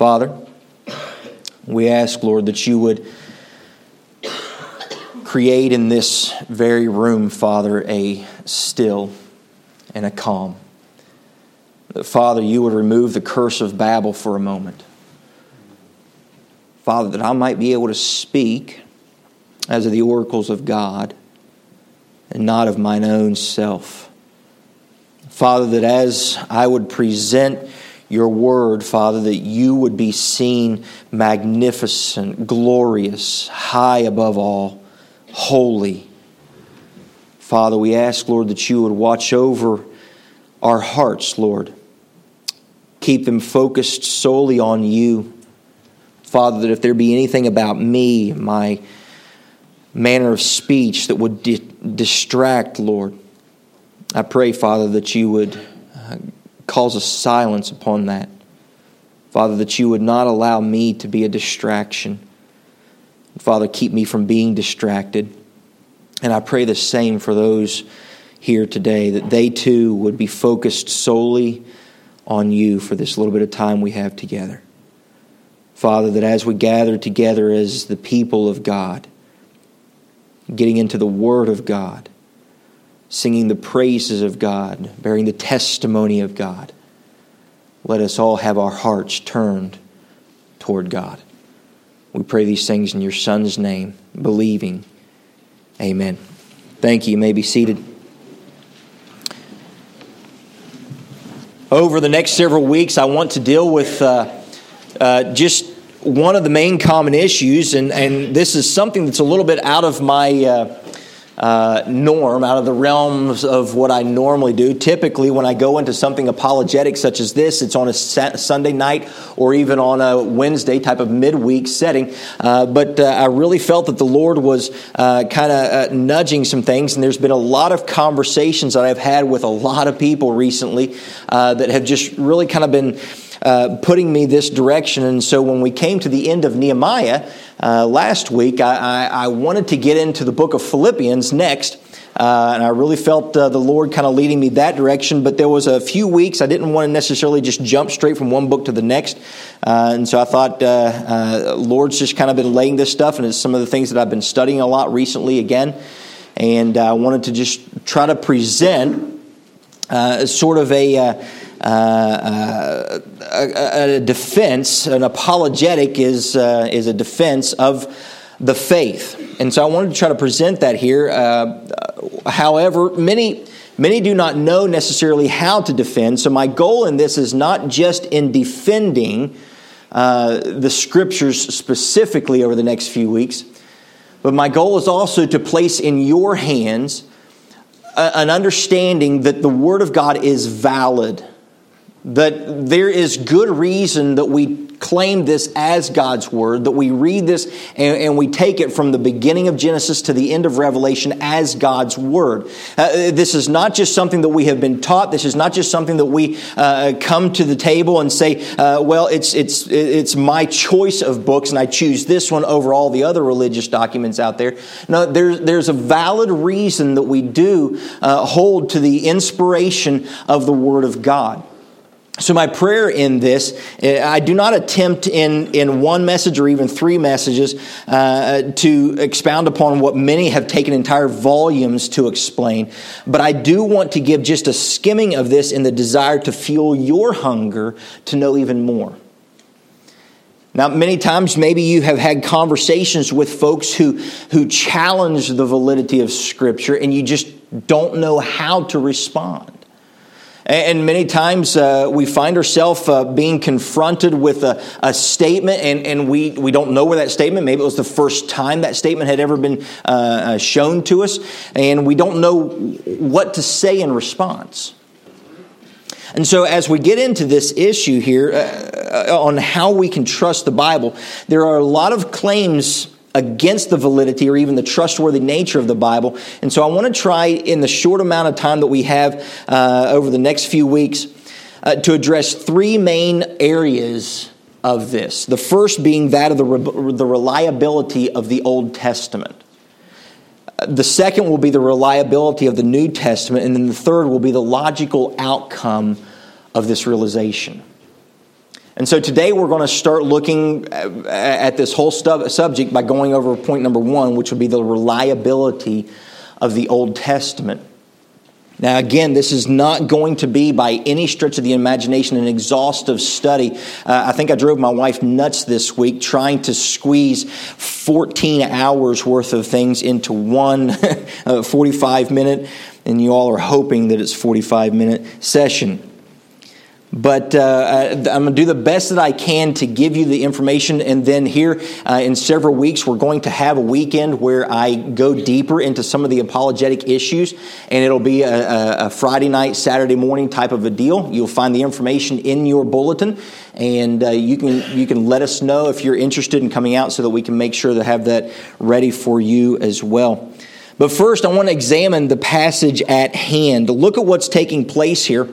Father, we ask, Lord, that you would create in this very room, Father, a still and a calm. That, Father, you would remove the curse of Babel for a moment. Father, that I might be able to speak as of the oracles of God and not of mine own self. Father, that as I would present your word, Father, that you would be seen magnificent, glorious, high above all, holy. Father, we ask, Lord, that you would watch over our hearts, Lord. Keep them focused solely on you. Father, that if there be anything about me, my manner of speech that would di- distract, Lord, I pray, Father, that you would cause a silence upon that. Father, that you would not allow me to be a distraction. Father, keep me from being distracted. And I pray the same for those here today, that they too would be focused solely on you for this little bit of time we have together. Father, that as we gather together as the people of God, getting into the Word of God, singing the praises of God, bearing the testimony of God, let us all have our hearts turned toward God. We pray these things in your Son's name, believing. Amen. Thank you. You may be seated. Over the next several weeks, I want to deal with uh, uh, just one of the main common issues, and, and this is something that's a little bit out of my uh, uh, norm, out of the realms of what I normally do. Typically, when I go into something apologetic such as this, it's on a Sunday night or even on a Wednesday type of midweek setting. Uh, but uh, I really felt that the Lord was uh, kind of uh, nudging some things, and there's been a lot of conversations that I've had with a lot of people recently uh, that have just really kind of been. Uh, putting me this direction. And so when we came to the end of Nehemiah uh, last week, I, I, I, wanted to get into the book of Philippians next. Uh, and I really felt uh, the Lord kind of leading me that direction. But there was a few weeks I didn't want to necessarily just jump straight from one book to the next, uh, and so I thought Lord's just kind of been laying this stuff, and it's some of the things that I've been studying a lot recently again. And I wanted to just try to present sort of a uh, a, a, defense, an apologetic is, uh, is a defense of the faith. And so I wanted to try to present that here. Uh, however, many. Many do not know necessarily how to defend, so my goal in this is not just in defending uh, the scriptures specifically over the next few weeks, but my goal is also to place in your hands an understanding that the Word of God is valid that there is good reason that we claim this as God's Word, that we read this and, and, we take it from the beginning of Genesis to the end of Revelation as God's Word. Uh, this is not just something that we have been taught. This is not just something that we uh, come to the table and say, uh, well, it's, it's, it's my choice of books and I choose this one over all the other religious documents out there. No, there's, there's a valid reason that we do uh, hold to the inspiration of the Word of God. So, my prayer in this, eh, I do not attempt in, in one message or even three messages uh, to expound upon what many have taken entire volumes to explain, but I do want to give just a skimming of this in the desire to fuel your hunger to know even more. Now, many times, maybe you have had conversations with folks who, who challenge the validity of Scripture and you just don't know how to respond. And many times uh, we find ourselves uh, being confronted with a, a, statement, and, and we, we don't know where that statement, maybe it was the first time that statement had ever been uh, uh shown to us, and we don't know what to say in response. And so, as we get into this issue here uh, uh, on how we can trust the Bible, there are a lot of claims against the validity or even the trustworthy nature of the Bible. And so I want to try, in the short amount of time that we have uh, over the next few weeks, uh, to address three main areas of this. The first being that of the, re- the reliability of the Old Testament. The second will be the reliability of the New Testament. And then the third will be the logical outcome of this realization. And so today we're going to start looking at this whole subject by going over point number one, which would be the reliability of the Old Testament. Now, again, this is not going to be by any stretch of the imagination an exhaustive study. Uh, I think I drove my wife nuts this week trying to squeeze 14 hours worth of things into one uh, 45 minute, and you all are hoping that it's 45 minute session. But uh, I'm going to do the best that I can to give you the information. And then, here uh, in several weeks, we're going to have a weekend where I go deeper into some of the apologetic issues. And it'll be a, a Friday night, Saturday morning type of a deal. You'll find the information in your bulletin. And uh, you, can, you can let us know if you're interested in coming out so that we can make sure to have that ready for you as well. But first, I want to examine the passage at hand. Look at what's taking place here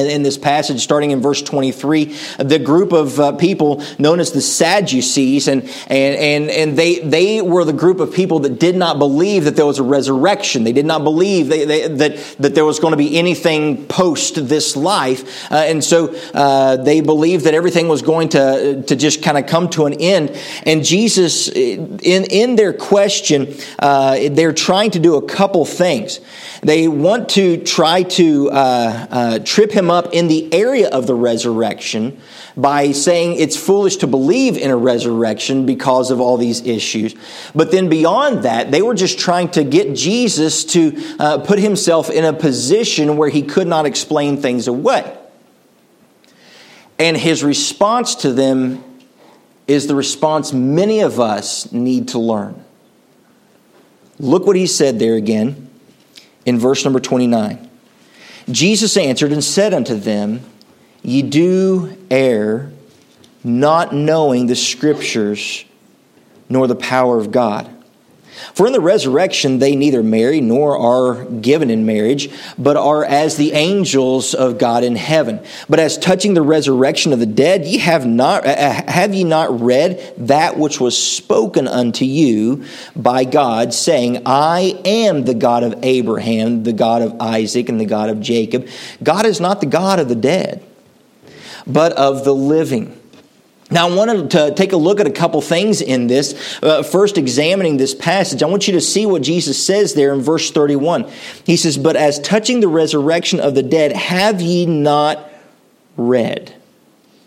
in this passage, starting in verse 23, the group of uh, people known as the Sadducees, and, and, and, and they, they were the group of people that did not believe that there was a resurrection. They did not believe they, they, that, that there was going to be anything post this life. Uh, and so uh, they believed that everything was going to, to just kind of come to an end. And Jesus, in, in their question, uh, they're trying to do a couple things. They want to try to uh, uh, trip him up in the area of the resurrection by saying it's foolish to believe in a resurrection because of all these issues. But then beyond that, they were just trying to get Jesus to uh, put himself in a position where he could not explain things away. And his response to them is the response many of us need to learn. Look what he said there again in verse number 29. Jesus answered and said unto them, Ye do err, not knowing the Scriptures nor the power of God. For in the resurrection they neither marry nor are given in marriage, but are as the angels of God in heaven. But as touching the resurrection of the dead, ye have not uh, uh, have ye not read that which was spoken unto you by God, saying, I am the God of Abraham, the God of Isaac, and the God of Jacob. God is not the God of the dead, but of the living. Now, I wanted to take a look at a couple things in this. Uh, first, examining this passage, I want you to see what Jesus says there in verse 31. He says, But as touching the resurrection of the dead, have ye not read?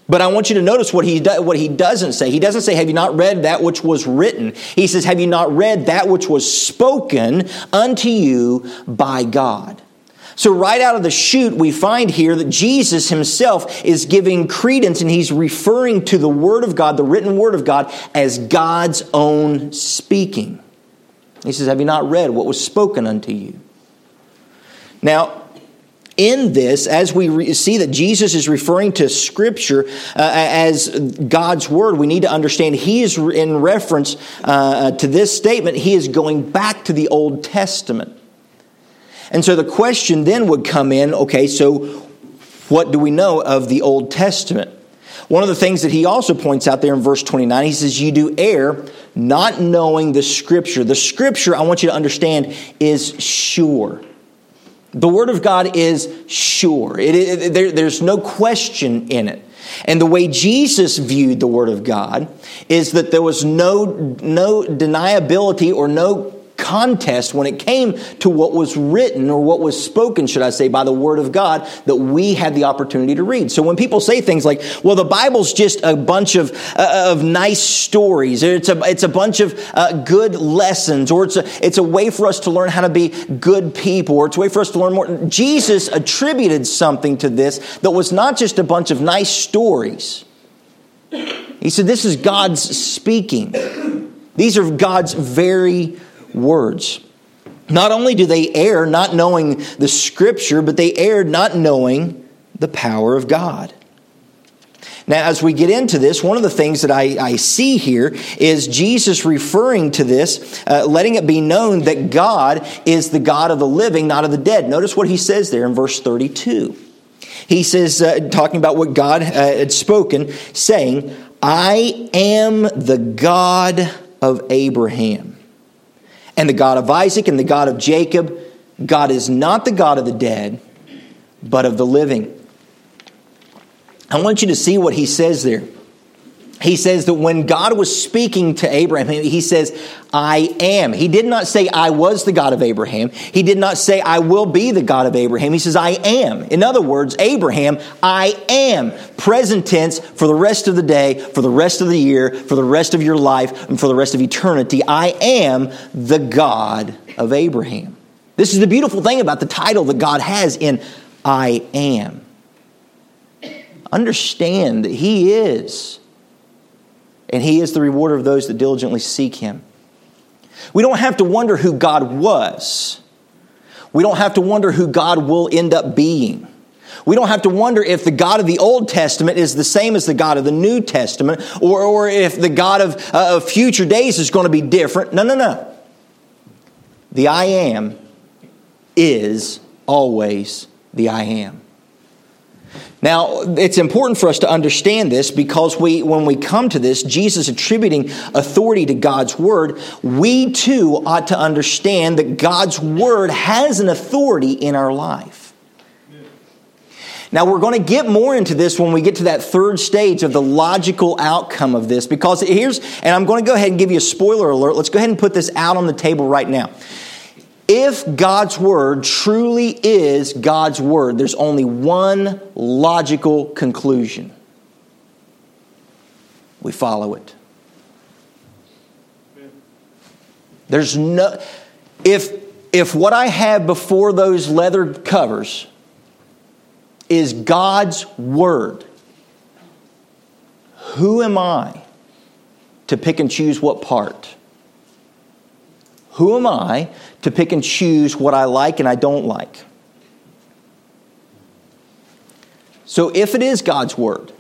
But I want you to notice what he, do, what he doesn't say. He doesn't say, Have you not read that which was written? He says, Have you not read that which was spoken unto you by God? So, right out of the chute, we find here that Jesus himself is giving credence and he's referring to the Word of God, the written Word of God, as God's own speaking. He says, Have you not read what was spoken unto you? Now, in this, as we re- see that Jesus is referring to Scripture uh, as God's Word, we need to understand He is in reference uh, to this statement, He is going back to the Old Testament. And so the question then would come in okay, so what do we know of the Old Testament? One of the things that he also points out there in verse 29, he says, You do err not knowing the Scripture. The Scripture, I want you to understand, is sure. The Word of God is sure. It, it, there, there's no question in it. And the way Jesus viewed the Word of God is that there was no, no deniability or no contest when it came to what was written or what was spoken, should I say, by the Word of God that we had the opportunity to read. So when people say things like, well, the Bible's just a bunch of, uh, of nice stories, it's a, it's a bunch of uh, good lessons, or it's a, it's a way for us to learn how to be good people, or it's a way for us to learn more. Jesus attributed something to this that was not just a bunch of nice stories. He said, This is God's speaking. These are God's very words. Not only do they err not knowing the scripture, but they erred not knowing the power of God. Now, as we get into this, one of the things that I, I see here is Jesus referring to this, uh, letting it be known that God is the God of the living, not of the dead. Notice what he says there in verse 32. He says, uh, talking about what God uh, had spoken, saying, I am the God of Abraham and the God of Isaac and the God of Jacob. God is not the God of the dead, but of the living. I want you to see what he says there he says that when God was speaking to Abraham, he says, I am. He did not say, I was the God of Abraham. He did not say, I will be the God of Abraham. He says, I am. In other words, Abraham, I am. Present tense for the rest of the day, for the rest of the year, for the rest of your life, and for the rest of eternity. I am the God of Abraham. This is the beautiful thing about the title that God has in I am. Understand that He is and He is the rewarder of those that diligently seek Him. We don't have to wonder who God was. We don't have to wonder who God will end up being. We don't have to wonder if the God of the Old Testament is the same as the God of the New Testament or, or if the God of, uh, of future days is going to be different. No, no, no. The I am is always the I am. Now, it's important for us to understand this because we, when we come to this, Jesus attributing authority to God's Word, we too ought to understand that God's Word has an authority in our life. Now, we're going to get more into this when we get to that third stage of the logical outcome of this because here's, and I'm going to go ahead and give you a spoiler alert. Let's go ahead and put this out on the table right now. If God's Word truly is God's Word, there's only one logical conclusion we follow it. There's no, if, if what I have before those leather covers is God's Word, who am I to pick and choose what part? Who am I to pick and choose what I like and I don't like? So, if it is God's Word,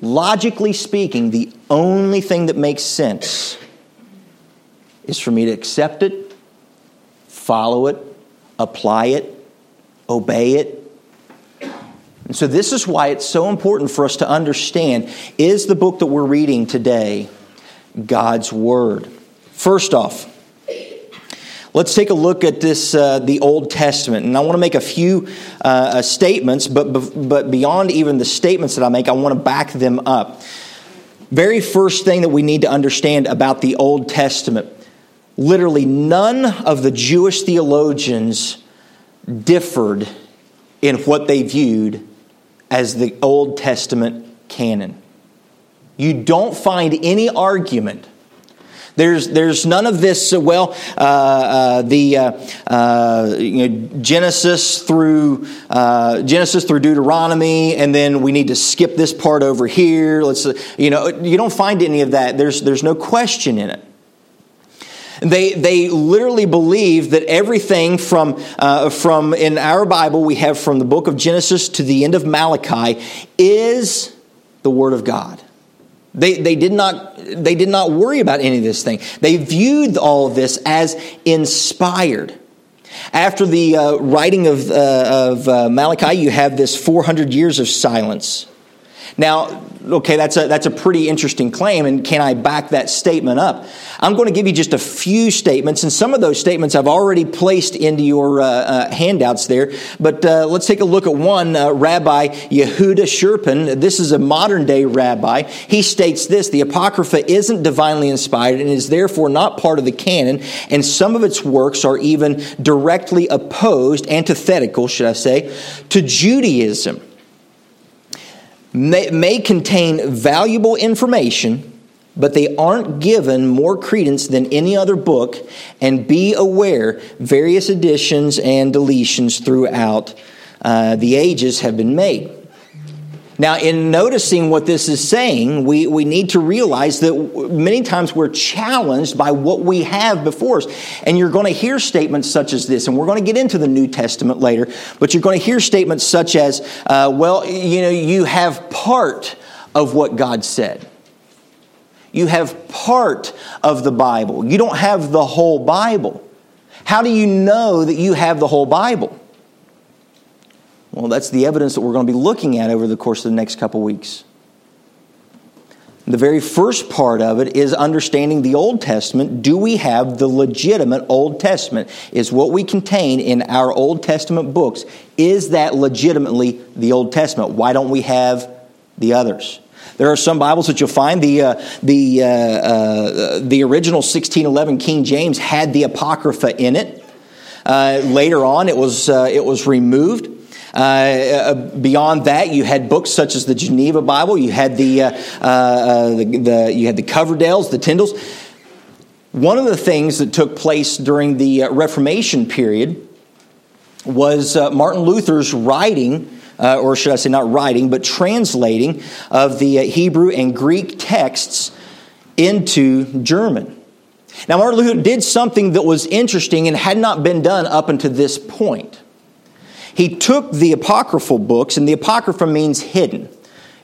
logically speaking, the only thing that makes sense is for me to accept it, follow it, apply it, obey it. And so, this is why it's so important for us to understand is the book that we're reading today God's Word? First off, let's take a look at this, uh, the Old Testament. And I want to make a few uh, uh statements, but, but beyond even the statements that I make, I want to back them up. Very first thing that we need to understand about the Old Testament literally, none of the Jewish theologians differed in what they viewed as the Old Testament canon. You don't find any argument there's, there's none of this, uh, well, uh, uh, the uh, uh, you know, Genesis through uh, Genesis through Deuteronomy, and then we need to skip this part over here. Let's, you know, you don't find any of that. There's, there's no question in it. They, they literally believe that everything from, uh, from in our Bible we have from the book of Genesis to the end of Malachi is the Word of God. They, they, did not, they did not worry about any of this thing. They viewed all of this as inspired. After the uh, writing of, uh, of uh, Malachi, you have this 400 years of silence. Now, okay, that's a, that's a pretty interesting claim, and can I back that statement up? I'm going to give you just a few statements, and some of those statements I've already placed into your uh, uh, handouts there. But uh, let's take a look at one uh, Rabbi Yehuda Shurpin. This is a modern day rabbi. He states this The Apocrypha isn't divinely inspired and is therefore not part of the canon, and some of its works are even directly opposed, antithetical, should I say, to Judaism may, may contain valuable information, but they aren't given more credence than any other book, and be aware various additions and deletions throughout uh, the ages have been made. Now, in noticing what this is saying, we, we need to realize that many times we're challenged by what we have before us. And you're going to hear statements such as this, and we're going to get into the New Testament later, but you're going to hear statements such as, uh, well, you know, you have part of what God said. You have part of the Bible. You don't have the whole Bible. How do you know that you have the whole Bible? Well, that's the evidence that we're going to be looking at over the course of the next couple weeks. The very first part of it is understanding the Old Testament. Do we have the legitimate Old Testament? Is what we contain in our Old Testament books, is that legitimately the Old Testament? Why don't we have the others? There are some Bibles that you'll find the uh, the uh, uh, the original 1611 King James had the apocrypha in it. Uh, later on, it was uh, it was removed. Uh, uh, beyond that, you had books such as the Geneva Bible. You had the, uh, uh, the, the, you had the Coverdales, the Tyndales. One of the things that took place during the Reformation period was Martin Luther's writing. Uh, or should I say, not writing, but translating of the uh, Hebrew and Greek texts into German. Now, Martin Luther did something that was interesting and had not been done up until this point. He took the apocryphal books, and the apocrypha means hidden.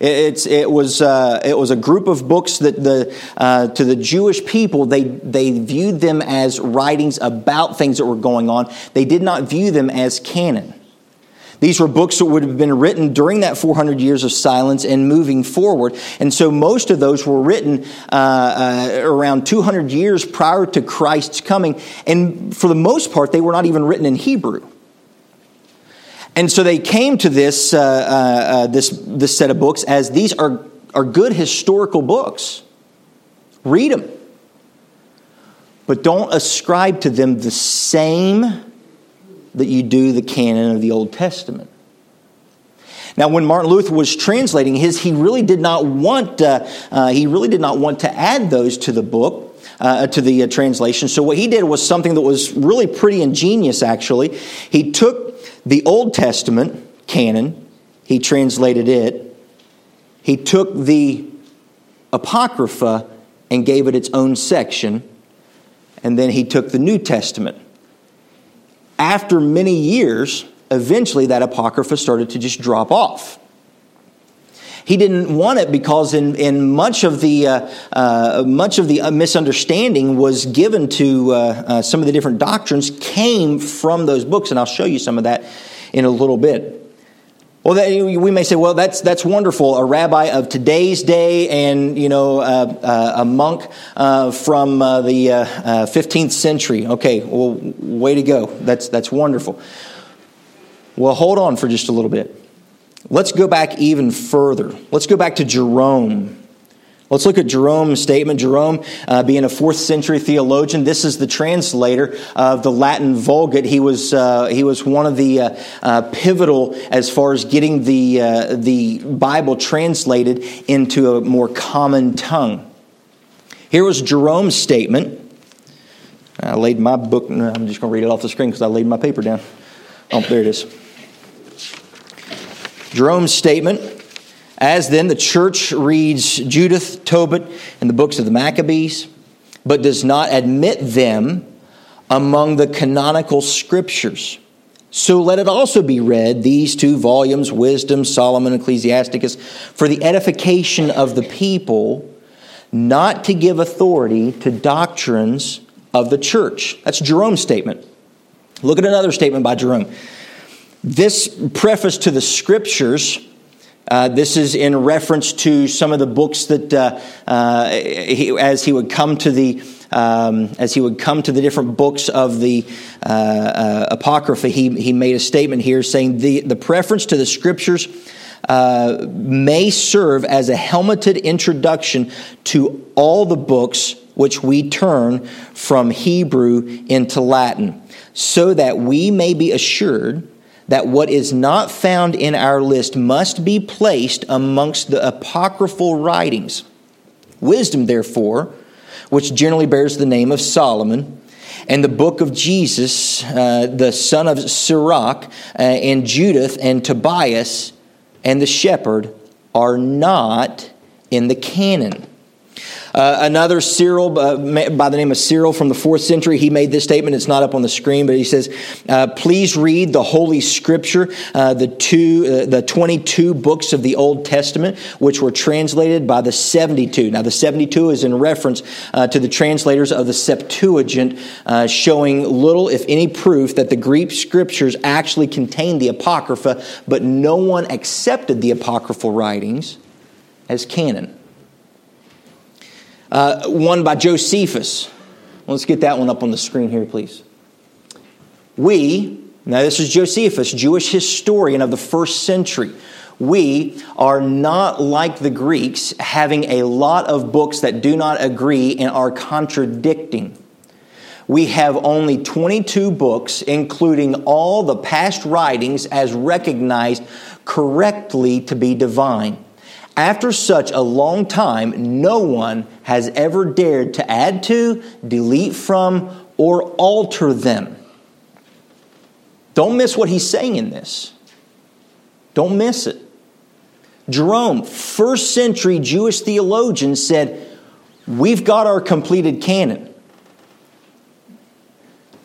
It's, it, was, uh, it was a group of books that the, uh, to the Jewish people, they, they viewed them as writings about things that were going on. They did not view them as canon. These were books that would have been written during that 400 years of silence and moving forward. And so most of those were written uh, uh, around 200 years prior to Christ's coming. And for the most part, they were not even written in Hebrew. And so they came to this, uh, uh, uh, this, this set of books as these are, are good historical books. Read them. But don't ascribe to them the same that you do the canon of the Old Testament. Now, when Martin Luther was translating his, he really did not want uh, uh, he really did not want to add those to the book, uh, to the uh, translation. So what he did was something that was really pretty ingenious. Actually, he took the Old Testament canon, he translated it. He took the Apocrypha and gave it its own section. And then he took the New Testament. After many years, eventually that Apocrypha started to just drop off. He didn't want it because in, in much of the uh, uh, much of the uh, misunderstanding was given to uh, uh, some of the different doctrines came from those books, and I'll show you some of that in a little bit. Well, we may say, well, that's that's wonderful. A rabbi of today's day, and you know, uh, a monk from the 15th century. Okay, well, way to go. That's that's wonderful. Well, hold on for just a little bit. Let's go back even further. Let's go back to Jerome. Let's look at Jerome's statement. Jerome, uh, being a fourth century theologian, this is the translator of the Latin Vulgate. He was, uh, he was one of the uh, uh pivotal as far as getting the, uh, the Bible translated into a more common tongue. Here was Jerome's statement. I laid my book, I'm just going to read it off the screen because I laid my paper down. Oh, there it is. Jerome's statement As then, the church reads Judith, Tobit, and the books of the Maccabees, but does not admit them among the canonical scriptures. So let it also be read, these two volumes, Wisdom, Solomon, Ecclesiasticus, for the edification of the people, not to give authority to doctrines of the church. That's Jerome's statement. Look at another statement by Jerome. This preface to the scriptures, uh, this is in reference to some of the books that, uh, uh, he, as he would come to the um, as he would come to the different books of the uh, uh, Apocrypha, he, he made a statement here saying the, the preference to the scriptures uh, may serve as a helmeted introduction to all the books which we turn from Hebrew into Latin, so that we may be assured that what is not found in our list must be placed amongst the apocryphal writings. Wisdom, therefore, which generally bears the name of Solomon, and the book of Jesus, uh, the son of Sirach, uh, and Judith, and Tobias, and the shepherd are not in the canon. Uh, another Cyril uh, by the name of Cyril from the fourth century, he made this statement. It's not up on the screen, but he says, uh, "Please read the Holy Scripture, uh, the two, uh, the twenty-two books of the Old Testament, which were translated by the seventy-two. Now, the seventy-two is in reference uh, to the translators of the Septuagint, showing little, if any, proof that the Greek Scriptures actually contained the Apocrypha, but no one accepted the apocryphal writings as canon." Uh, one by Josephus. Let's get that one up on the screen here, please. We, now this is Josephus, Jewish historian of the first century. We are not like the Greeks, having a lot of books that do not agree and are contradicting. We have only 22 books, including all the past writings as recognized correctly to be divine. After such a long time, no one has ever dared to add to, delete from, or alter them. Don't miss what he's saying in this. Don't miss it. Jerome, first century Jewish theologian, said, We've got our completed canon.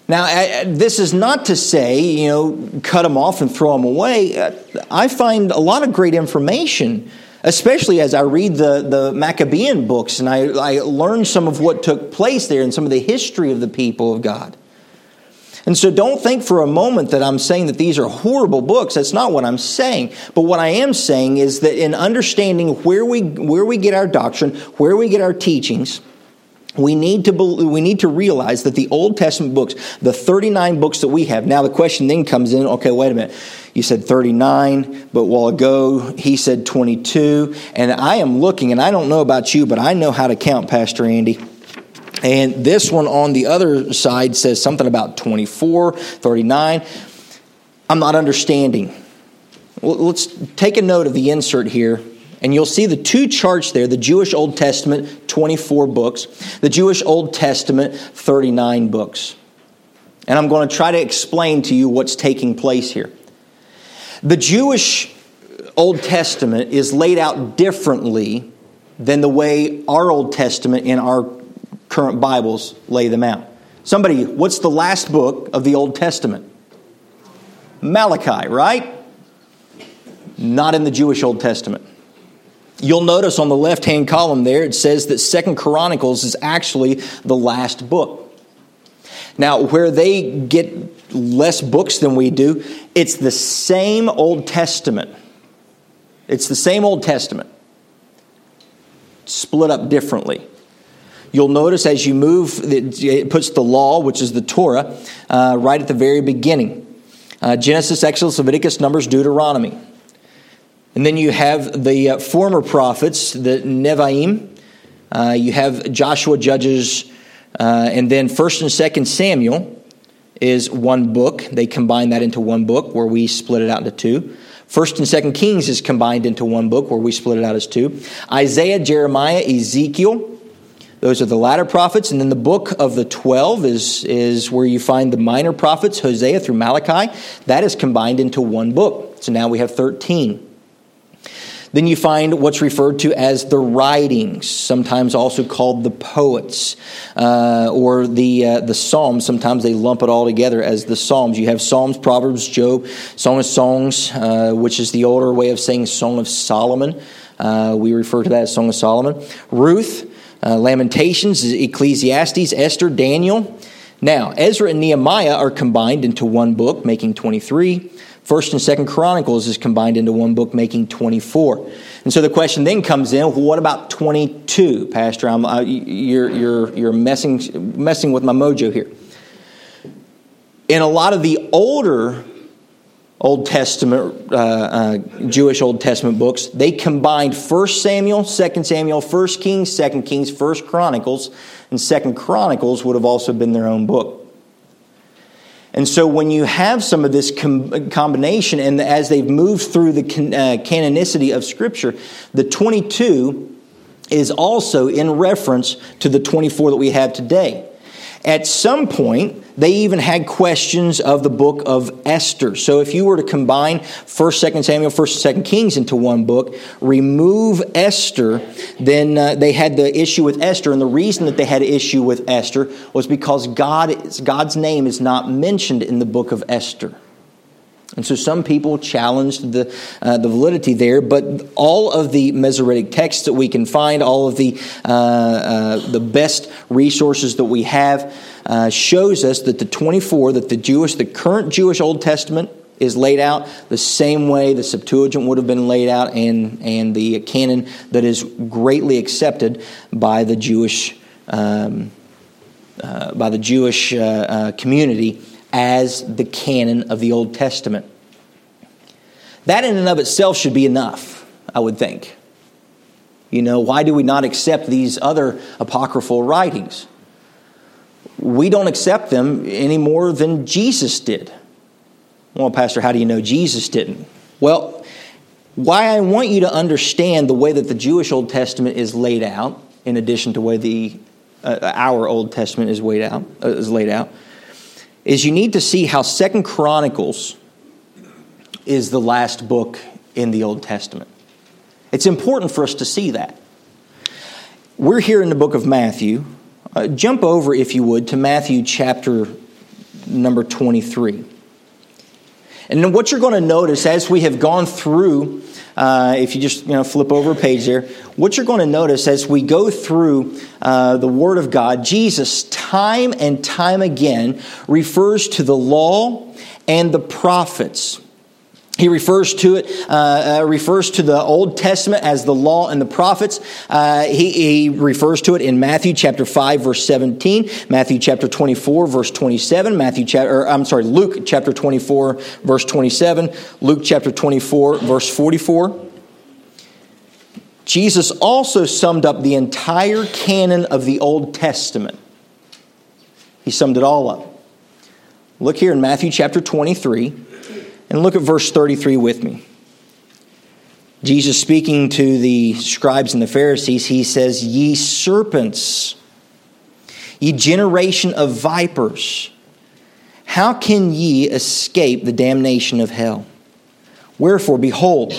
Now, this is not to say, you know, cut them off and throw them away. I find a lot of great information especially as I read the, the Maccabean books and I, I learn some of what took place there and some of the history of the people of God. And so don't think for a moment that I'm saying that these are horrible books. That's not what I'm saying. But what I am saying is that in understanding where we, where we get our doctrine, where we get our teachings, we need to we need to realize that the Old Testament books, the 39 books that we have. Now the question then comes in, okay, wait a minute. You said 39, but while ago he said 22. And I am looking, and I don't know about you, but I know how to count, Pastor Andy. And this one on the other side says something about 24, 39. I'm not understanding. Let's take a note of the insert here. And you'll see the two charts there the Jewish Old Testament, 24 books, the Jewish Old Testament, 39 books. And I'm going to try to explain to you what's taking place here. The Jewish Old Testament is laid out differently than the way our Old Testament and our current Bibles lay them out. Somebody, what's the last book of the Old Testament? Malachi, right? Not in the Jewish Old Testament. You'll notice on the left hand column there, it says that Second Chronicles is actually the last book. Now, where they get less books than we do, it's the same Old Testament. It's the same Old Testament, split up differently. You'll notice as you move, it puts the law, which is the Torah, uh, right at the very beginning uh, Genesis, Exodus, Leviticus, Numbers, Deuteronomy. And then you have the uh, former prophets, the Nevi'im. Uh, you have Joshua, Judges, uh, and then First and Second Samuel is one book. They combine that into one book, where we split it out into two. First and Second Kings is combined into one book, where we split it out as two. Isaiah, Jeremiah, Ezekiel. Those are the latter prophets. And then the book of the 12 is, is where you find the minor prophets, Hosea through Malachi. That is combined into one book. So now we have 13. Then you find what's referred to as the writings, sometimes also called the poets, uh, or the uh, the Psalms. Sometimes they lump it all together as the Psalms. You have Psalms, Proverbs, Job, Song of Songs, uh, which is the older way of saying Song of Solomon. Uh, we refer to that as Song of Solomon. Ruth, uh, Lamentations, Ecclesiastes, Esther, Daniel. Now, Ezra and Nehemiah are combined into one book, making 23. First and Second Chronicles is combined into one book, making 24. And so the question then comes in: well, What about 22, Pastor? I'm, uh, you're you're you're messing messing with my mojo here. In a lot of the older Old Testament, uh, uh, Jewish Old Testament books, they combined First Samuel, Second Samuel, First Kings, Second Kings, First Chronicles, and Second Chronicles would have also been their own book. And so when you have some of this com- combination, and as they've moved through the can- uh, canonicity of Scripture, the 22 is also in reference to the 24 that we have today. At some point, they even had questions of the book of Esther. So if you were to combine 1st, 2nd Samuel, 1st, 2nd Kings into one book, remove Esther, then uh, they had the issue with Esther. And the reason that they had an issue with Esther was because God, God's name is not mentioned in the book of Esther. And so some people challenged the, uh, the validity there, but all of the Masoretic texts that we can find, all of the, uh, uh, the best resources that we have, uh, shows us that the 24, that the Jewish, the current Jewish Old Testament is laid out, the same way the Septuagint would have been laid out, and, and the canon that is greatly accepted by the Jewish, um, uh, by the Jewish uh, community as the canon of the Old Testament. That in and of itself should be enough, I would think. You know, why do we not accept these other apocryphal writings? We don't accept them any more than Jesus did. Well, Pastor, how do you know Jesus didn't? Well, why I want you to understand the way that the Jewish Old Testament is laid out, in addition to the way the uh, our Old Testament is out, uh, is laid out, is you need to see how Second Chronicles is the last book in the Old Testament. It's important for us to see that. We're here in the book of Matthew. Uh, jump over, if you would, to Matthew chapter number 23. And what you're going to notice as we have gone through, uh, if you just you know flip over a page there, what you're going to notice as we go through uh, the Word of God, Jesus time and time again refers to the law and the prophets. He refers to it, uh, uh, refers to the Old Testament as the law and the prophets. Uh, he, he, refers to it in Matthew chapter 5, verse 17, Matthew chapter 24, verse 27, Matthew chapter, I'm sorry, Luke chapter 24, verse 27, Luke chapter 24, verse 44. Jesus also summed up the entire canon of the Old Testament. He summed it all up. Look here in Matthew chapter 23. And look at verse 33 with me. Jesus speaking to the scribes and the Pharisees, he says, Ye serpents, ye generation of vipers, how can ye escape the damnation of hell? Wherefore, behold,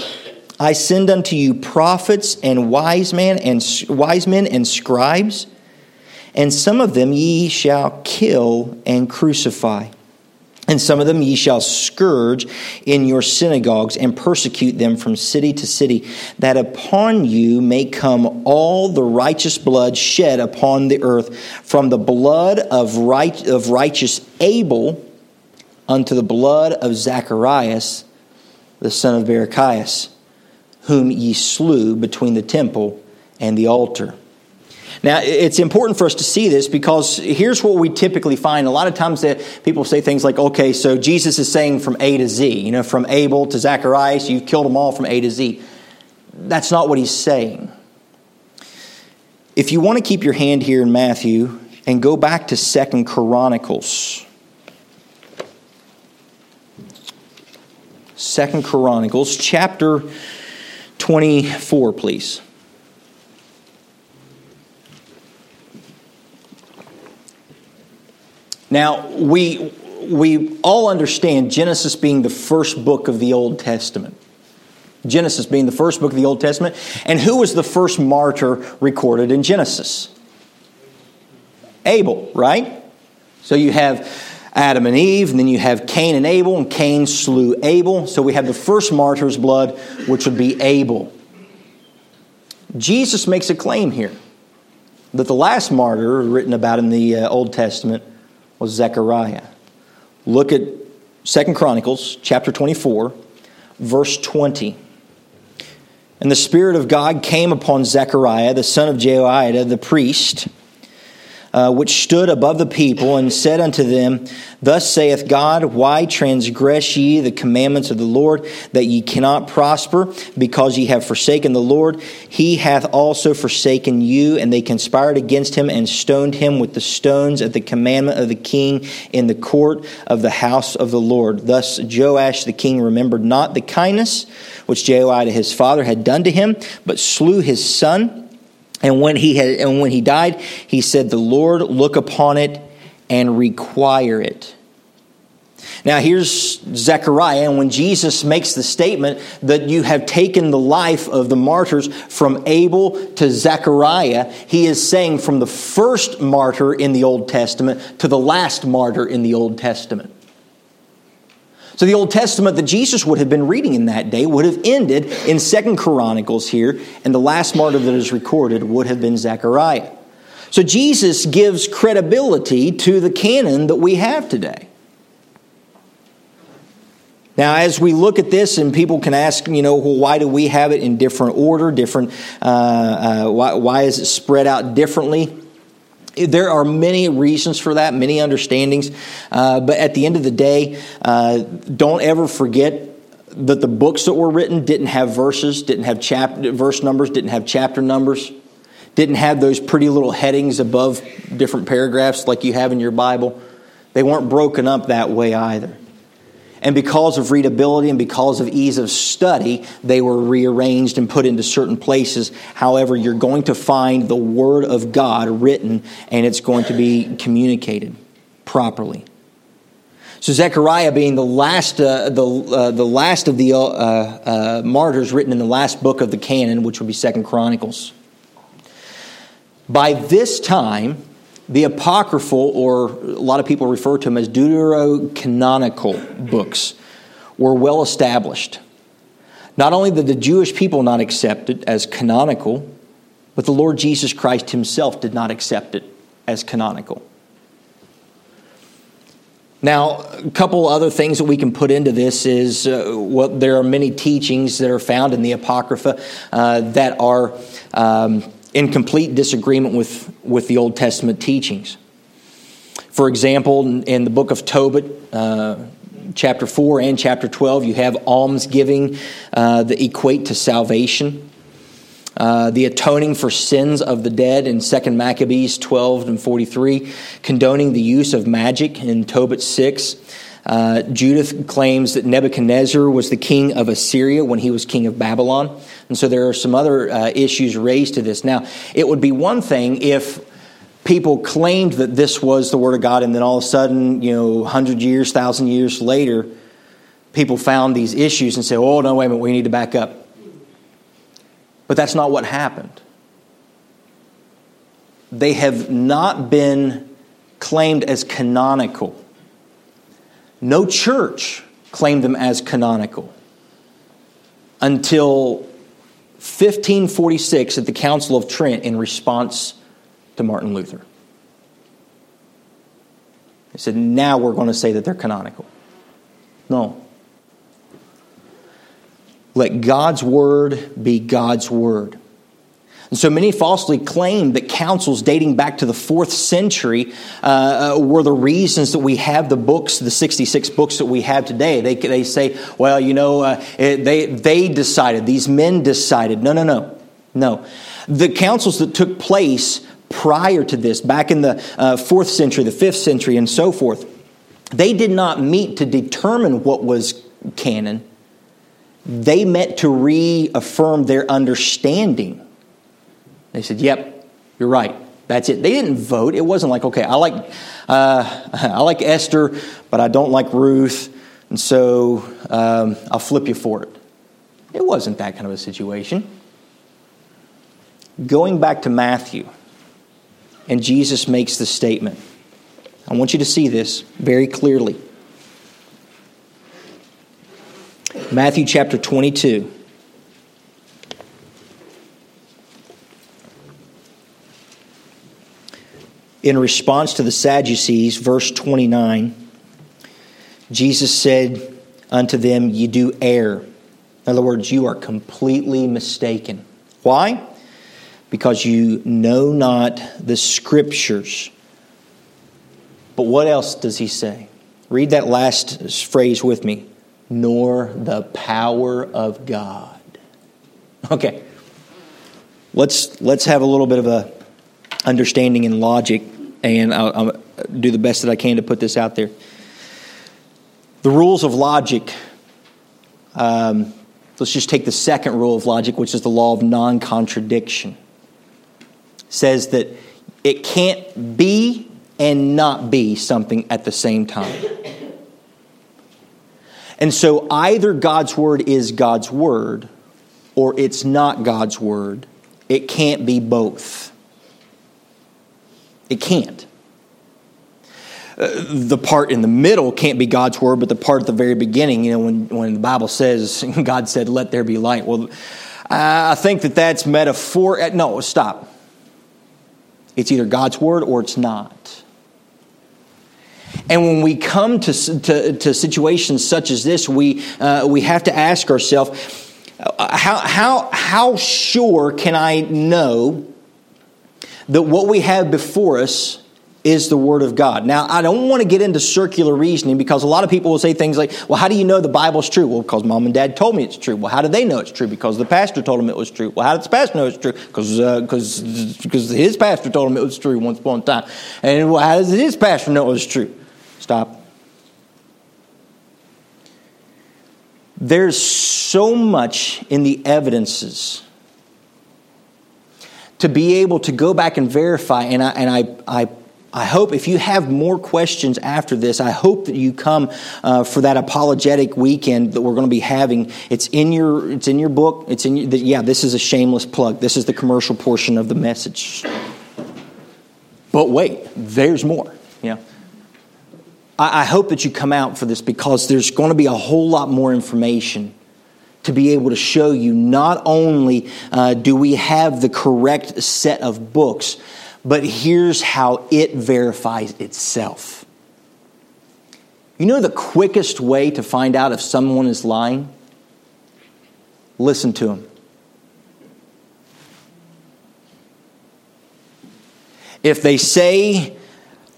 I send unto you prophets and wise men and wise men and scribes, and some of them ye shall kill and crucify and some of them ye shall scourge in your synagogues and persecute them from city to city, that upon you may come all the righteous blood shed upon the earth, from the blood of, right, of righteous Abel unto the blood of Zacharias, the son of Barachias, whom ye slew between the temple and the altar. Now, it's important for us to see this because here's what we typically find. A lot of times that people say things like, okay, so Jesus is saying from A to Z, you know, from Abel to Zacharias, you've killed them all from A to Z. That's not what he's saying. If you want to keep your hand here in Matthew and go back to Second Chronicles, Second Chronicles, chapter 24, please. Now, we, we all understand Genesis being the first book of the Old Testament. Genesis being the first book of the Old Testament. And who was the first martyr recorded in Genesis? Abel, right? So you have Adam and Eve, and then you have Cain and Abel, and Cain slew Abel. So we have the first martyr's blood, which would be Abel. Jesus makes a claim here that the last martyr written about in the uh, Old Testament was Zechariah. Look at Second Chronicles chapter 24, verse 20. And the Spirit of God came upon Zechariah, the son of Jehoiada, the priest uh, which stood above the people, and said unto them, Thus saith God, Why transgress ye the commandments of the Lord, that ye cannot prosper, because ye have forsaken the Lord? He hath also forsaken you. And they conspired against him and stoned him with the stones at the commandment of the king in the court of the house of the Lord. Thus Joash the king remembered not the kindness which Jehoiada his father had done to him, but slew his son and when he had and when he died, he said, "The Lord look upon it and require it." Now, here's Zechariah, and when Jesus makes the statement that you have taken the life of the martyrs from Abel to Zechariah, he is saying from the first martyr in the Old Testament to the last martyr in the Old Testament. So the Old Testament that Jesus would have been reading in that day would have ended in Second Chronicles here, and the last martyr that is recorded would have been Zechariah. So Jesus gives credibility to the canon that we have today. Now, as we look at this, and people can ask, you know, well, why do we have it in different order, different, uh, uh, why, why is it spread out differently? There are many reasons for that, many understandings, uh, but at the end of the day, uh, don't ever forget that the books that were written didn't have verses, didn't have chapter verse numbers, didn't have chapter numbers, didn't have those pretty little headings above different paragraphs like you have in your Bible. They weren't broken up that way either. And because of readability and because of ease of study, they were rearranged and put into certain places. However, you're going to find the Word of God written and it's going to be communicated properly. So Zechariah, being the last, uh, the, uh, the last of the uh, uh, martyrs written in the last book of the canon, which would be Second Chronicles. By this time, the apocryphal, or a lot of people refer to them as deuterocanonical books, were well established. Not only did the Jewish people not accept it as canonical, but the Lord Jesus Christ himself did not accept it as canonical. Now, a couple other things that we can put into this is uh, what there are many teachings that are found in the Apocrypha uh, that are um, in complete disagreement with, with the Old Testament teachings. For example, in the book of Tobit, uh, chapter 4 and chapter 12, you have almsgiving uh, that equate to salvation. Uh, the atoning for sins of the dead in 2 Maccabees 12 and 43, condoning the use of magic in Tobit 6, uh, Judith claims that Nebuchadnezzar was the king of Assyria when he was king of Babylon. And so there are some other uh, issues raised to this. Now, it would be one thing if people claimed that this was the Word of God, and then all of a sudden, you know, 100 years, 1,000 years later, people found these issues and said, oh, no, wait a minute, we need to back up. But that's not what happened. They have not been claimed as canonical no church claimed them as canonical until 1546 at the Council of Trent in response to Martin Luther. They said, now we're going to say that they're canonical. No. Let God's word be God's word. And so many falsely claim that councils dating back to the fourth century uh, uh, were the reasons that we have the books, the 66 books that we have today. They, they say, well, you know, uh, they, they decided, these men decided. No, no, no, no. The councils that took place prior to this, back in the uh, fourth century, the fifth century, and so forth, they did not meet to determine what was canon. They met to reaffirm their understanding they said, Yep, you're right. That's it. They didn't vote. It wasn't like, okay, I like, uh, I like Esther, but I don't like Ruth, and so um, I'll flip you for it. It wasn't that kind of a situation. Going back to Matthew, and Jesus makes the statement. I want you to see this very clearly. Matthew chapter 22. In response to the Sadducees, verse 29, Jesus said unto them, You do err. In other words, you are completely mistaken. Why? Because you know not the scriptures. But what else does he say? Read that last phrase with me. Nor the power of God. Okay. Let's let's have a little bit of a understanding and logic and I'll, I'll, do the best that I can to put this out there. The rules of logic. Um, let's just take the second rule of logic, which is the law of non contradiction. Says that it can't be and not be something at the same time. And so either God's word is God's word or it's not God's word. It can't be both. It can't. Uh, the part in the middle can't be God's word, but the part at the very beginning, you know, when, when the Bible says, God said, let there be light. Well, I think that that's metaphor. Uh, no, stop. It's either God's word or it's not. And when we come to, to, to situations such as this, we, uh, we have to ask ourselves uh, how, how, how sure can I know that what we have before us is the Word of God. Now, I don't want to get into circular reasoning because a lot of people will say things like, well, how do you know the Bible's true? Well, because mom and dad told me it's true. Well, how do they know it's true? Because the pastor told them it was true. Well, how does the pastor know it's true? Because uh, cause, cause his pastor told him it was true once upon a time. And well, how does his pastor know it was true? Stop. There's so much in the evidences to be able to go back and verify, and I, and I, I I hope if you have more questions after this, I hope that you come uh, for that apologetic weekend that we're going to be having. It's in your it's in your book. It's in your, yeah. This is a shameless plug. This is the commercial portion of the message. But wait, there's more. Yeah. I, I hope that you come out for this because there's going to be a whole lot more information to be able to show you not only uh, do we have the correct set of books but here's how it verifies itself. You know the quickest way to find out if someone is lying? Listen to them. If they say,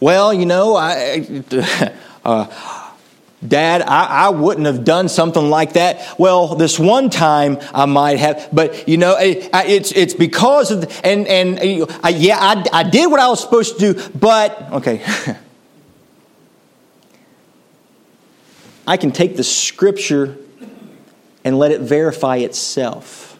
well, you know, I, uh, Dad, I, I, wouldn't have done something like that. Well, this one time I might have, but you know, it, it's it's because of the, and and uh, I, yeah, I, I did what I was supposed to do, but okay. I can take the scripture and let it verify itself.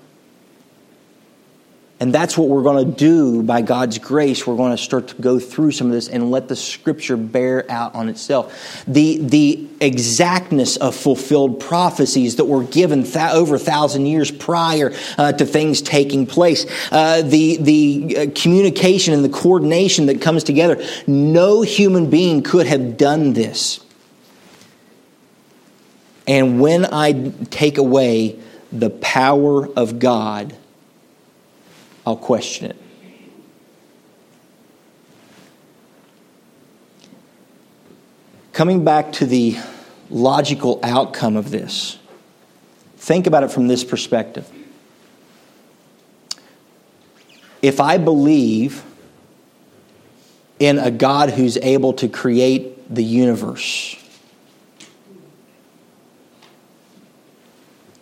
And that's what we're going to do by God's grace. We're going to start to go through some of this and let the scripture bear out on itself. The, the exactness of fulfilled prophecies that were given th- over a thousand years prior uh, to things taking place, uh, the, the uh, communication and the coordination that comes together. No human being could have done this. And when I take away the power of God, I'll question it. Coming back to the logical outcome of this, think about it from this perspective. If I believe in a God who's able to create the universe,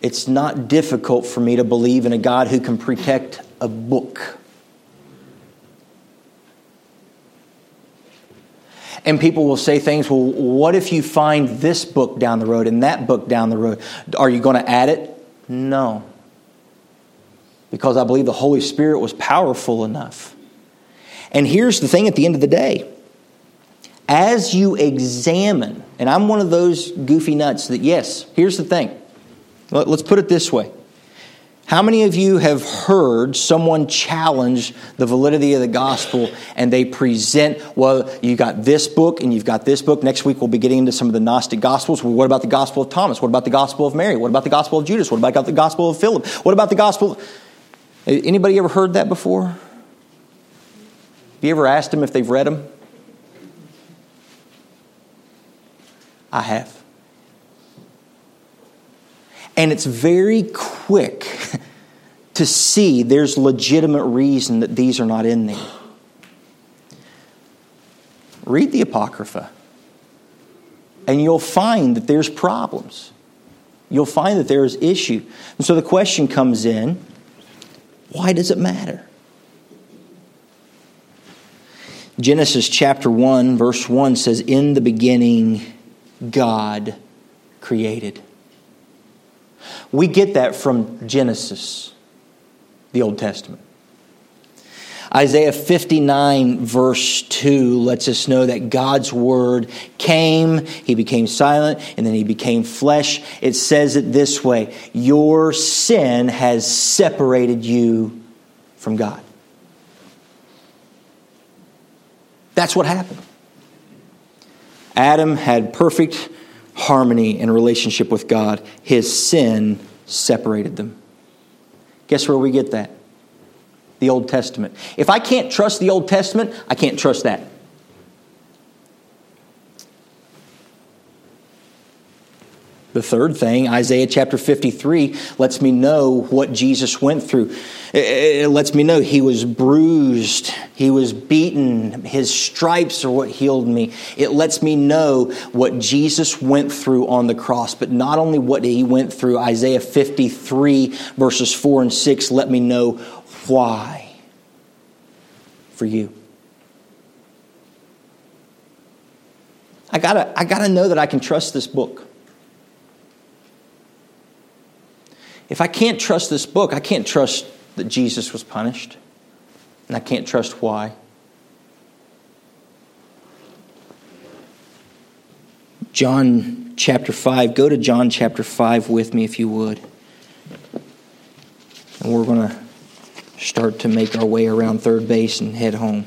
it's not difficult for me to believe in a God who can protect a book. And people will say things, well, what if you find this book down the road and that book down the road? Are you going to add it? No. Because I believe the Holy Spirit was powerful enough. And here's the thing at the end of the day as you examine, and I'm one of those goofy nuts that, yes, here's the thing. Let's put it this way how many of you have heard someone challenge the validity of the gospel and they present, well, you got this book and you've got this book. Next week we'll be getting into some of the Gnostic gospels. Well, what about the gospel of Thomas? What about the gospel of Mary? What about the gospel of Judas? What about the gospel of Philip? What about the gospel? Anybody ever heard that before? Have you ever asked them if they've read them? I have. And it's very quick to see there's legitimate reason that these are not in there. Read the Apocrypha, and you'll find that there's problems. You'll find that there is issue. And so the question comes in why does it matter? Genesis chapter 1, verse 1 says, In the beginning, God created. We get that from Genesis, the Old Testament. Isaiah 59, verse 2, lets us know that God's word came, he became silent, and then he became flesh. It says it this way Your sin has separated you from God. That's what happened. Adam had perfect harmony and relationship with God. His sin separated them. Guess where we get that? The Old Testament. If I can't trust the Old Testament, I can't trust that. The third thing, Isaiah chapter 53, lets me know what Jesus went through. It lets me know he was bruised, he was beaten, his stripes are what healed me. It lets me know what Jesus went through on the cross, but not only what he went through, Isaiah 53, verses 4 and 6 let me know why for you. I gotta, I gotta know that I can trust this book. If I can't trust this book, I can't trust that Jesus was punished. And I can't trust why. John chapter 5. Go to John chapter 5 with me if you would. And we're going to start to make our way around third base and head home.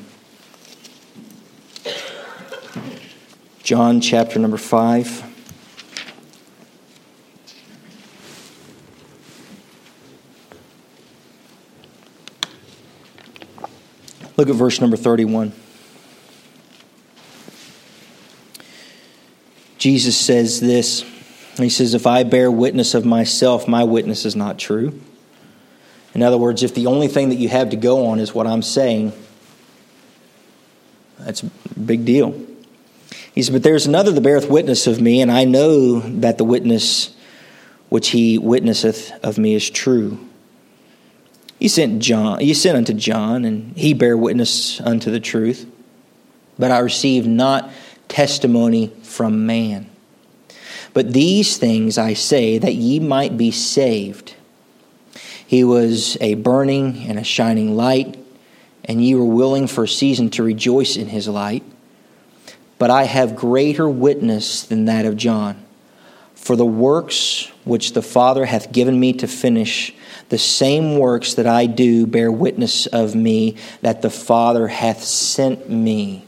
John chapter number 5. Look at verse number 31. Jesus says this. He says, If I bear witness of myself, my witness is not true. In other words, if the only thing that you have to go on is what I'm saying, that's a big deal. He said, But there's another that beareth witness of me, and I know that the witness which he witnesseth of me is true. You sent John, you sent unto John, and he bare witness unto the truth. But I received not testimony from man. But these things I say that ye might be saved. He was a burning and a shining light, and ye were willing for a season to rejoice in his light. But I have greater witness than that of John. For the works which the Father hath given me to finish, the same works that I do bear witness of me that the Father hath sent me.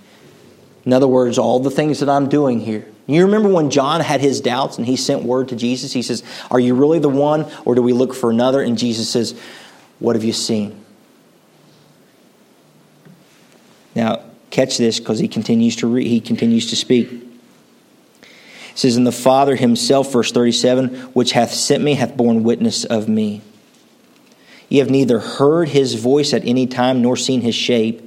In other words, all the things that I'm doing here. You remember when John had his doubts and he sent word to Jesus? He says, Are you really the one, or do we look for another? And Jesus says, What have you seen? Now, catch this because he continues to he continues to speak. It says, And the Father himself, verse 37, which hath sent me, hath borne witness of me. Ye have neither heard his voice at any time nor seen his shape.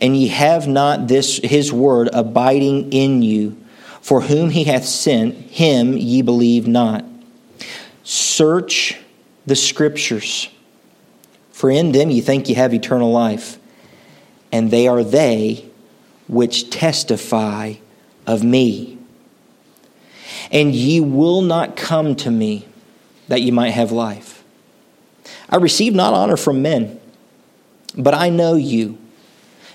And ye have not this his word abiding in you. For whom he hath sent, him ye believe not. Search the scriptures, for in them ye think ye have eternal life, and they are they which testify of me. And ye will not come to me that ye might have life. I receive not honor from men, but I know you,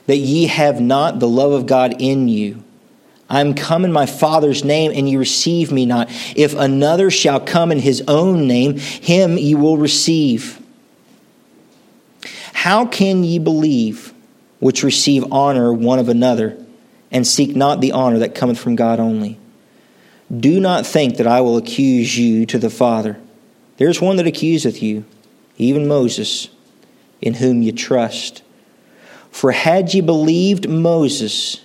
that ye have not the love of God in you. I am come in my Father's name, and ye receive me not. If another shall come in his own name, him ye will receive. How can ye believe which receive honor one of another, and seek not the honor that cometh from God only? Do not think that I will accuse you to the Father. There is one that accuseth you even Moses, in whom you trust. For had ye believed Moses,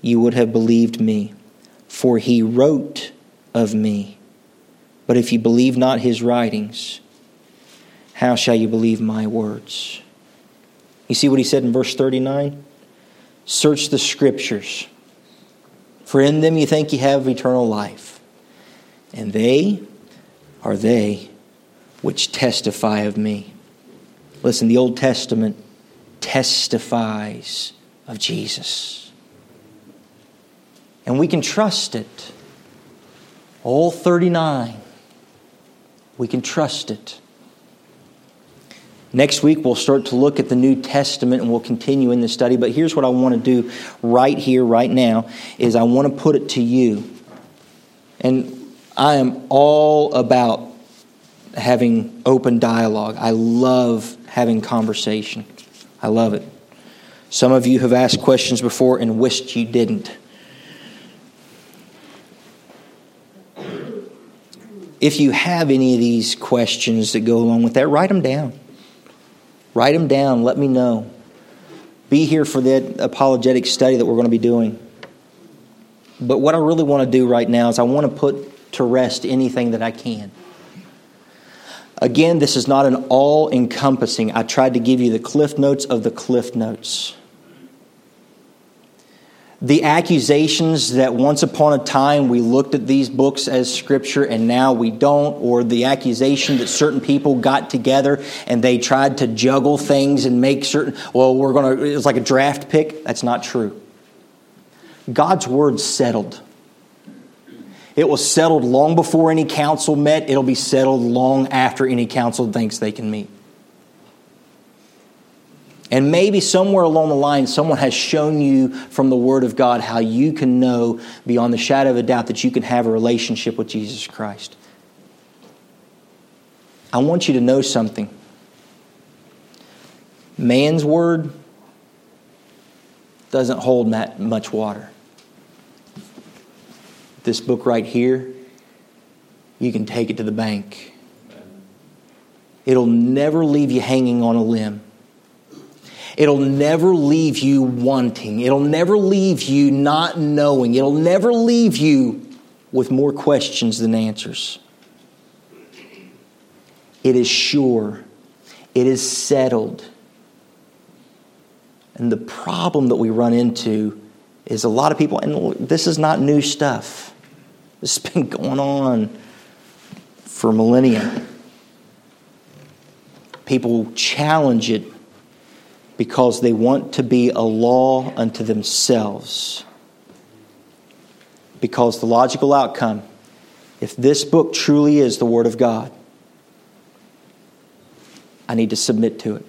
you would have believed me, for he wrote of me. But if you believe not his writings, how shall you believe my words? You see what he said in verse 39? Search the scriptures, for in them you think you have eternal life, and they are they which testify of me. Listen, the Old Testament testifies of Jesus. And we can trust it. All 39. We can trust it. Next week, we'll start to look at the New Testament and we'll continue in this study. But here's what I want to do right here, right now, is I want to put it to you. And I am all about having open dialogue. I love having conversation. I love it. Some of you have asked questions before and wished you didn't. If you have any of these questions that go along with that, write them down. Write them down. Let me know. Be here for that apologetic study that we're going to be doing. But what I really want to do right now is I want to put to rest anything that I can. Again, this is not an all encompassing. I tried to give you the cliff notes of the cliff notes the accusations that once upon a time we looked at these books as scripture and now we don't, or the accusation that certain people got together and they tried to juggle things and make certain, well, we're going to, it's like a draft pick. That's not true. God's word settled. It was settled long before any council met. It'll be settled long after any council thinks they can meet. And maybe somewhere along the line, someone has shown you from the Word of God how you can know beyond the shadow of a doubt that you can have a relationship with Jesus Christ. I want you to know something. Man's Word doesn't hold that much water. This book right here, you can take it to the bank. It'll never leave you hanging on a limb. It'll never leave you wanting. It'll never leave you not knowing. It'll never leave you with more questions than answers. It is sure. It is settled. And the problem that we run into is a lot of people, and this is not new stuff. This has been going on for millennia. People challenge it because they want to be a law unto themselves. Because the logical outcome, if this book truly is the Word of God, I need to submit to it.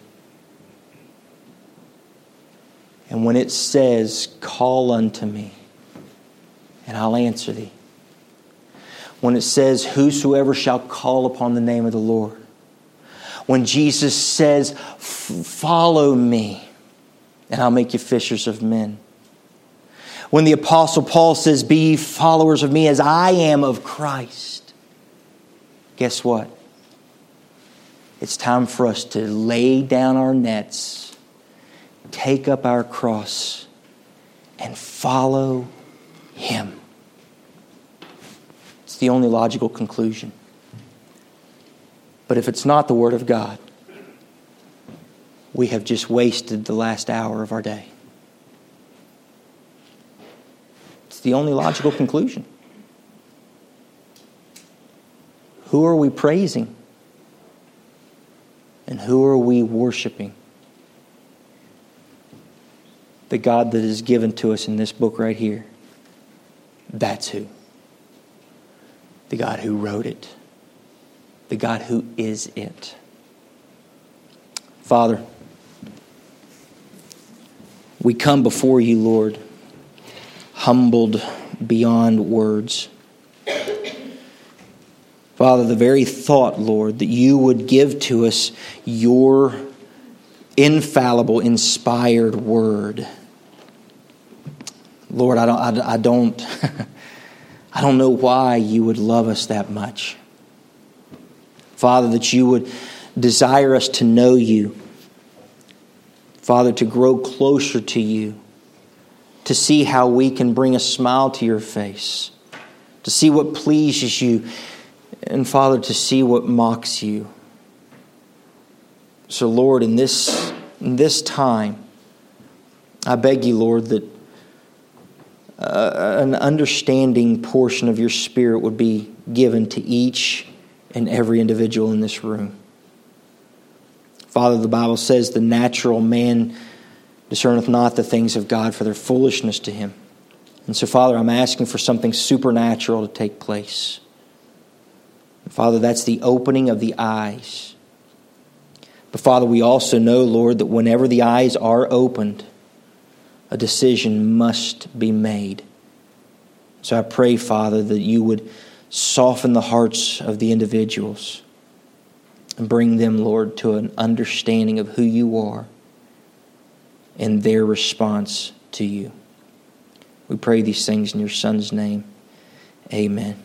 And when it says, Call unto me, and I'll answer thee. When it says, Whosoever shall call upon the name of the Lord, when Jesus says, Follow me, and I'll make you fishers of men. When the Apostle Paul says, Be followers of me as I am of Christ, guess what? It's time for us to lay down our nets, take up our cross, and follow Him. It's the only logical conclusion. But if it's not the Word of God, we have just wasted the last hour of our day. It's the only logical conclusion. Who are we praising? And who are we worshiping? The God that is given to us in this book right here. That's who. The God who wrote it the God who is it. Father, we come before you, Lord, humbled beyond words. Father, the very thought, Lord, that you would give to us your infallible, inspired word. Lord, I don't, I, I don't, I don't know why you would love us that much. Father, that you would desire us to know you. Father, to grow closer to you, to see how we can bring a smile to your face, to see what pleases you, and Father, to see what mocks you. So, Lord, in this, in this time, I beg you, Lord, that uh, an understanding portion of your Spirit would be given to each and every individual in this room. Father, the Bible says the natural man discerneth not the things of God for their foolishness to him. And so, Father, I'm asking for something supernatural to take place. Father, that's the opening of the eyes. But Father, we also know, Lord, that whenever the eyes are opened, a decision must be made. So I pray, Father, that you would soften the hearts of the individuals and bring them, Lord, to an understanding of who you are and their response to you. We pray these things in your Son's name. Amen.